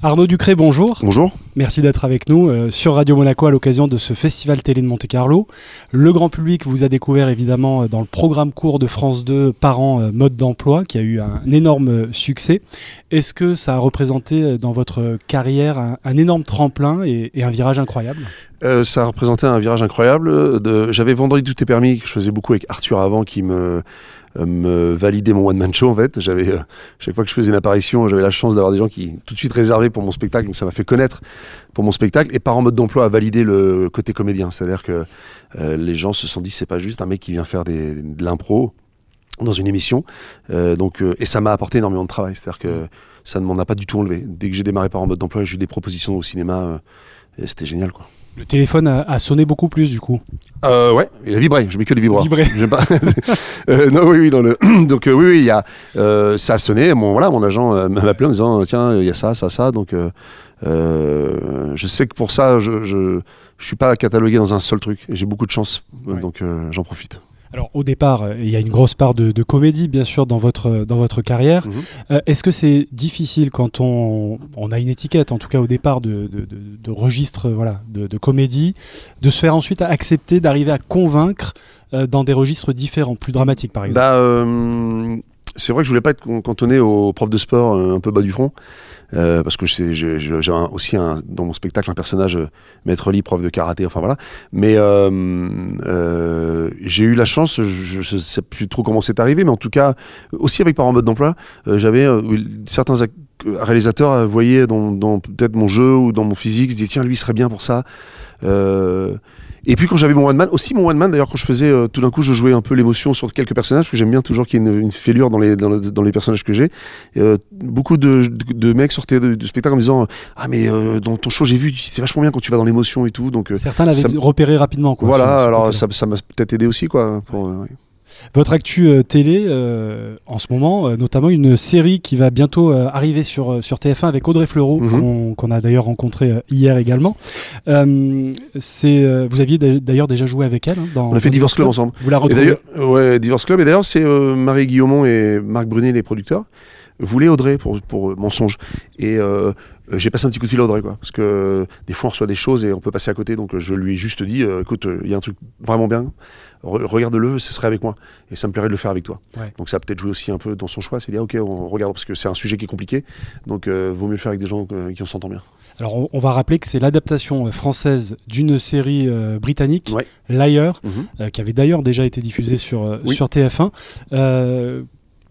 Arnaud Ducré, bonjour. Bonjour. Merci d'être avec nous euh, sur Radio Monaco à l'occasion de ce festival télé de Monte-Carlo. Le grand public vous a découvert évidemment euh, dans le programme court de France 2 Parents euh, mode d'emploi qui a eu un, énorme succès. Est-ce que ça a représenté dans votre carrière un, énorme tremplin et, un virage incroyable? Ça a représenté un virage incroyable. J'avais Vendredi tout est permis que je faisais beaucoup avec Arthur avant qui me euh, me valider mon one man show en fait. J'avais euh, chaque fois que je faisais une apparition, j'avais la chance d'avoir des gens qui tout de suite réservaient pour mon spectacle, donc ça m'a fait connaître pour mon spectacle et par en mode d'emploi à valider le côté comédien, c'est-à-dire que euh, les gens se sont dit c'est pas juste un mec qui vient faire de l'impro dans une émission, donc et ça m'a apporté énormément de travail, c'est-à-dire que ça ne m'en a pas du tout enlevé. Dès que j'ai démarré par en mode d'emploi, j'ai eu des propositions au cinéma, et c'était génial quoi. Le téléphone a, sonné beaucoup plus du coup. Euh, ouais, il a vibré. Je mets que le vibreur. Vibré. Pas... euh, non, oui, oui, dans le. Donc euh, oui, oui, il y a. Euh, ça a sonné. Mon voilà, mon agent m'a appelé en me disant tiens, il y a ça, ça, ça. Donc je sais que pour ça, je, je, je suis pas catalogué dans un seul truc. J'ai beaucoup de chance, donc j'en profite. Alors au départ, euh, il y a une grosse part de, comédie bien sûr dans votre, dans votre carrière. Mhm. Euh, est-ce que c'est difficile quand on, on, a une étiquette, en tout cas au départ de, de, registre voilà, de, comédie, de se faire ensuite accepter, d'arriver à convaincre euh, dans des registres différents, plus dramatiques par exemple? Bah, C'est vrai que je voulais pas être cantonné au prof de sport un peu bas du front. Euh, parce que j'ai aussi dans mon spectacle un personnage euh, maître lit, prof de karaté, enfin voilà. Mais euh, euh j'ai eu la chance, je, ne sais plus trop comment c'est arrivé, mais en tout cas, aussi avec Parents en mode d'emploi, j'avais certains réalisateurs voyaient dans, dans peut-être mon jeu ou dans mon physique, se disaient tiens lui il serait bien pour ça. Euh, et puis quand j'avais mon one man, aussi mon one man d'ailleurs quand je faisais euh, tout d'un coup je jouais un peu l'émotion sur quelques personnages parce que j'aime bien toujours qu'il y ait une, fêlure dans les, dans, les personnages que j'ai. Euh, beaucoup de, de, mecs sortaient du spectacle en me disant ah mais euh, dans ton show j'ai vu c'est vachement bien quand tu vas dans l'émotion et tout donc certains l'avaient repéré rapidement quoi. Voilà alors ça m'a peut-être aidé aussi quoi. Pour, votre actu euh, télé euh, en ce moment, euh, notamment une série qui va bientôt arriver sur, sur TF1 avec Audrey Fleurot, mhm. qu'on a d'ailleurs rencontré hier également. c'est vous aviez d'ailleurs déjà joué avec elle. Hein, dans, On a fait Divorce Club, ensemble. Vous la retrouvez Ouais, Divorce Club. Et d'ailleurs, c'est Marie Guillaumont et Marc Brunet, les producteurs voulait Audrey pour, pour Mensonge. Et j'ai passé un petit coup de fil à Audrey, quoi. Parce que des fois, on reçoit des choses et on peut passer à côté. Donc, je lui ai juste dit euh, écoute, il y a un truc vraiment bien, regarde-le, ce serait avec moi. Et ça me plairait de le faire avec toi. Donc, ça a peut-être joué aussi un peu dans son choix. C'est dire ok, on regarde, parce que c'est un sujet qui est compliqué. Donc, euh, vaut mieux le faire avec des gens qui on s'entend bien. Alors, on, va rappeler que c'est l'adaptation française d'une série britannique, Liar, mhm. qui avait d'ailleurs déjà été diffusée sur, sur TF1.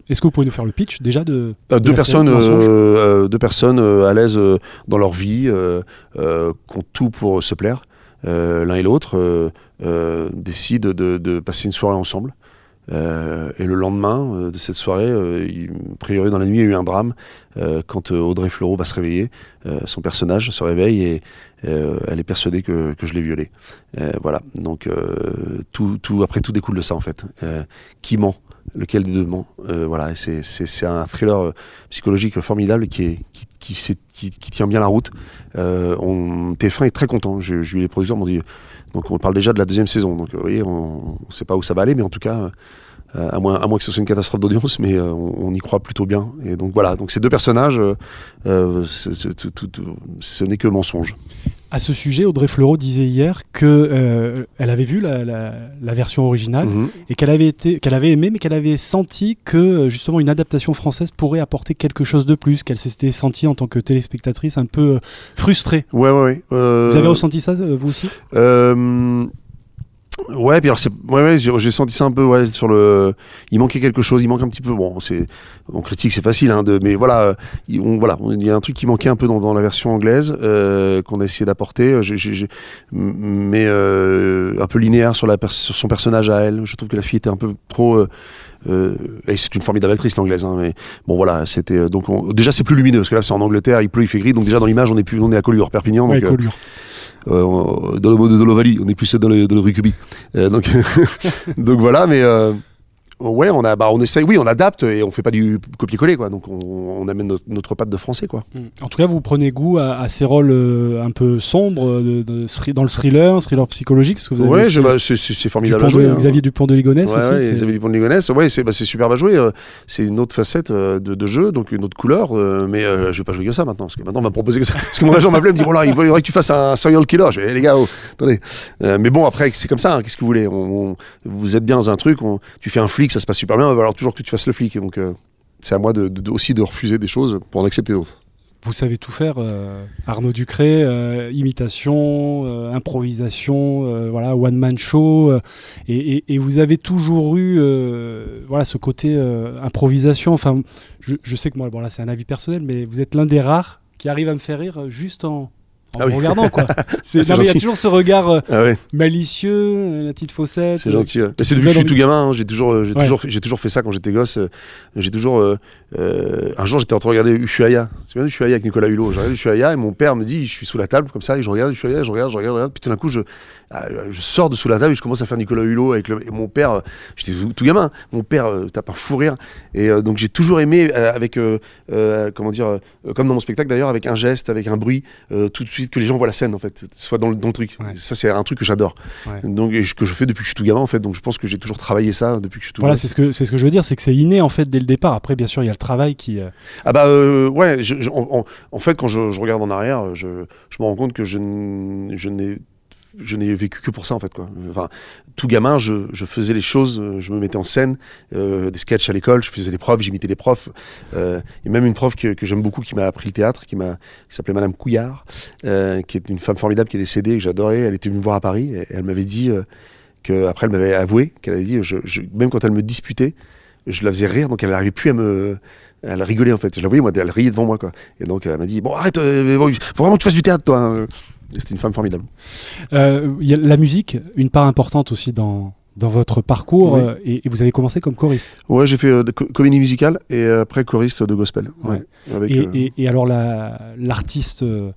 Est-ce que vous pouvez nous faire le pitch déjà de, euh, deux, personnes, euh, euh, deux personnes à l'aise dans leur vie, qui ont tout pour se plaire, l'un et l'autre, décident de, passer une soirée ensemble. et le lendemain de cette soirée, a priori dans la nuit, il y a eu un drame. quand Audrey Fleurot va se réveiller, son personnage se réveille et elle est persuadée que, je l'ai violée. voilà. Donc tout, tout, après tout découle de ça en fait. qui ment lequel des deux ment. Euh, voilà, c'est un thriller euh, psychologique formidable qui, est, qui, qui, qui, tient bien la route. Euh, on, TF1 est très content. Je, je, les producteurs m'ont dit. Donc on parle déjà de la deuxième saison. Donc vous voyez, on ne sait pas où ça va aller, mais en tout cas, euh, à, moins, à moins que ce soit une catastrophe d'audience, mais euh, on, y croit plutôt bien. Et donc voilà, donc ces deux personnages, euh, ce n'est que mensonge. À ce sujet, Audrey Fleurot disait hier que elle avait vu la, version originale mhm. et qu'elle avait qu'elle avait aimé, mais qu'elle avait senti que justement une adaptation française pourrait apporter quelque chose de plus, qu'elle s'était sentie en tant que téléspectatrice un peu frustrée. Ouais, ouais, ouais. Vous avez ressenti ça vous aussi? Ouais, puis alors c'est, ouais, ouais j'ai senti ça un peu, ouais, sur le, il manquait quelque chose, il manque un petit peu. Bon, c'est, on critique, c'est facile, hein, de, mais voilà, on, voilà, il y a un truc qui manquait un peu dans, dans la version anglaise euh, qu'on a essayé d'apporter, mais euh, un peu linéaire sur la, sur son personnage à elle. Je trouve que la fille était un peu trop. Euh, euh et c'est une formidable actrice l'anglaise, hein, mais bon voilà, c'était euh, donc déjà c'est plus lumineux parce que là c'est en Angleterre, il pleut, il fait gris, donc déjà dans l'image on est plus, on est à Collioure, Perpignan, ouais, donc, Collioure. Euh, dans le mode de Dolovalie, on est plus dans le, dans le rugby. Euh, donc, donc voilà, mais euh, Ouais, on a, bah, on essaye, oui, on adapte et on fait pas du copier-coller, quoi. Donc on, on amène notre, notre, patte de français, quoi. Mm. En tout cas, vous prenez goût à, à ces rôles euh, un peu sombres de, de, dans le thriller, thriller psychologique, parce que vous avez ouais, bah, c'est formidable à jouer. De, hein. Xavier Dupont de Ligonnès ouais, aussi. Ouais, Xavier Dupont de Ligonnès, ouais, c'est bah, superbe à jouer. Euh, c'est une autre facette euh, de, de, jeu, donc une autre couleur. mais je vais pas jouer que ça maintenant, parce que maintenant on va me proposer que ça. Parce que mon agent m'appelait, me dit bon là, il faudrait que tu fasses un serial killer. Je vais, les gars, oh, attendez. mais bon, après, c'est comme ça. Hein, Qu'est-ce que vous voulez? On, on, Vous êtes bien dans un truc, tu fais un flic, ça se passe super bien. Alors toujours que tu fasses le flic. Donc, euh, c'est à moi aussi de refuser des choses pour en accepter d'autres. Vous savez tout faire, euh, Arnaud Ducré, euh, imitation, improvisation, voilà, one man show, et, vous avez toujours eu, voilà, ce côté improvisation. Enfin, je, je, sais que moi, bon là, c'est un avis personnel, mais vous êtes l'un des rares qui arrive à me faire rire juste en, en ah oui. regardant quoi. C'est il y a toujours ce regard euh, ah ouais. malicieux, euh, la petite faussette. C'est gentil. Ouais. C'est depuis que je suis tout gamin. Hein. J'ai toujours, j'ai ouais. toujours, j'ai toujours fait ça quand j'étais gosse. J'ai toujours. Euh, un jour, j'étais en train de regarder Ushuaïa. Tu souviens Ushuaïa avec Nicolas Hulot? J'ai regardé Ushuaïa et mon père me dit, je suis sous la table comme ça et je regarde Ushuaïa, je regarde, je regarde, je regarde. Puis tout d'un coup, je, je sors de sous la table et je commence à faire Nicolas Hulot avec le, et mon père. J'étais tout, tout, gamin. Mon père tape un fou rire et donc j'ai toujours aimé avec comment dire, comme dans mon spectacle d'ailleurs, avec un geste, avec un bruit, tout de suite que les gens voient la scène en fait, soit dans le, dans le truc. Ouais. Ça, c'est un truc que j'adore. Ouais. Donc, et que je fais depuis que je suis tout gamin, en fait. Donc, je pense que j'ai toujours travaillé ça depuis que je suis tout Voilà, c'est ce que, c'est ce que je veux dire, c'est que c'est inné, en fait, dès le départ. Après, bien sûr, il y a le travail qui. Euh... Ah, bah, euh, ouais, je, je, en, en, fait, quand je, je, regarde en arrière, je, je me rends compte que je n'ai je n'ai vécu que pour ça en fait quoi. Enfin, tout gamin, je, faisais les choses, je me mettais en scène, euh, des sketchs à l'école, je faisais les profs, j'imitais les profs. Euh, et même une prof que, j'aime beaucoup qui m'a appris le théâtre, qui m'a, s'appelait Madame Couillard, euh, qui est une femme formidable qui est décédée, que j'adorais. Elle était venue me voir à Paris et elle m'avait dit que après elle m'avait avoué qu'elle avait dit, même quand elle me disputait, je la faisais rire, donc elle n'arrivait plus à me elle rigolait en fait. Je la voyais, moi, elle riait devant moi, quoi. Et donc, elle m'a dit Bon, arrête, euh, faut vraiment que tu fasses du théâtre, toi. Hein. C'était une femme formidable. Euh, y a la musique, une part importante aussi dans, dans votre parcours, oui. euh, et, et, vous avez commencé comme choriste. Ouais, j'ai fait euh, co comédie musicale et après choriste de gospel. Ouais. Ouais. Avec, et, et, et, alors, l'artiste la,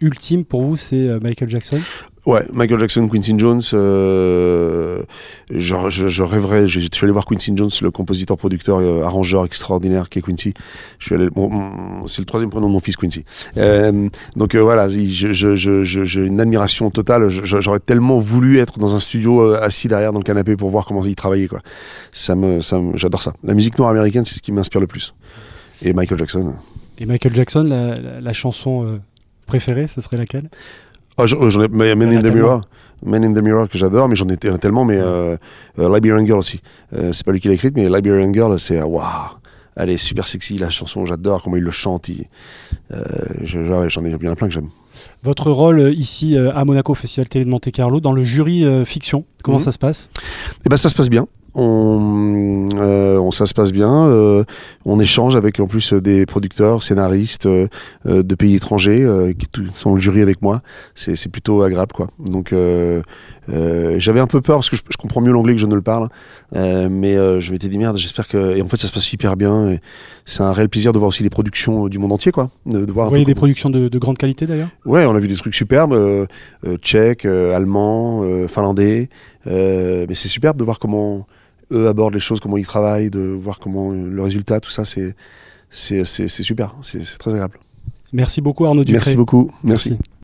ultime pour vous, c'est Michael Jackson? Ouais, Michael Jackson, Quincy Jones. Euh, je, je, je, rêverais. Je, suis allé voir Quincy Jones, le compositeur, producteur, euh, arrangeur extraordinaire qui est Quincy. Je suis allé. Bon, c'est le troisième prénom de mon fils, Quincy. Euh, donc voilà, j'ai une admiration totale. J'aurais tellement voulu être dans un studio assis derrière dans le canapé pour voir comment il travaillait. Quoi. Ça me, ça me, j'adore ça. La musique noire américaine, c'est ce qui m'inspire le plus. Et Michael Jackson. Et Michael Jackson, la, la chanson préférée, ce serait laquelle? Oh, j'en ai, Men in the Mirror. Men in the Mirror que j'adore, mais j'en ai tellement, mais euh, euh, Liberian Girl aussi. Euh, c'est pas lui qui l'a écrite, mais Liberian Girl, c'est waouh. Elle est super sexy, la chanson, j'adore comment il le chante. J'en ai bien plein que j'aime. Votre rôle ici à Monaco, Festival Télé de Monte Carlo, dans le jury fiction, comment mmh. ça se passe? Eh ben, ça se passe bien on, euh, on, ça se passe bien. Euh, on échange avec en plus des producteurs, scénaristes euh, de pays étrangers qui sont le jury avec moi. C'est plutôt agréable, quoi. Donc j'avais un peu peur parce que je, je comprends mieux l'anglais que je ne le parle, mais je m'étais dit merde, j'espère que et en fait ça se passe hyper bien. C'est un réel plaisir de voir aussi les productions du monde entier, quoi. De, de voir Vous voyez des productions de, de, grande qualité d'ailleurs? Ouais, on a vu des trucs superbes, tchèques, allemands, finlandais. mais c'est superbe de voir comment eux abordent les choses, comment ils travaillent, de voir comment le résultat, tout ça, c'est c'est super, c'est très agréable. Merci beaucoup Arnaud Ducré. Merci beaucoup, merci. merci.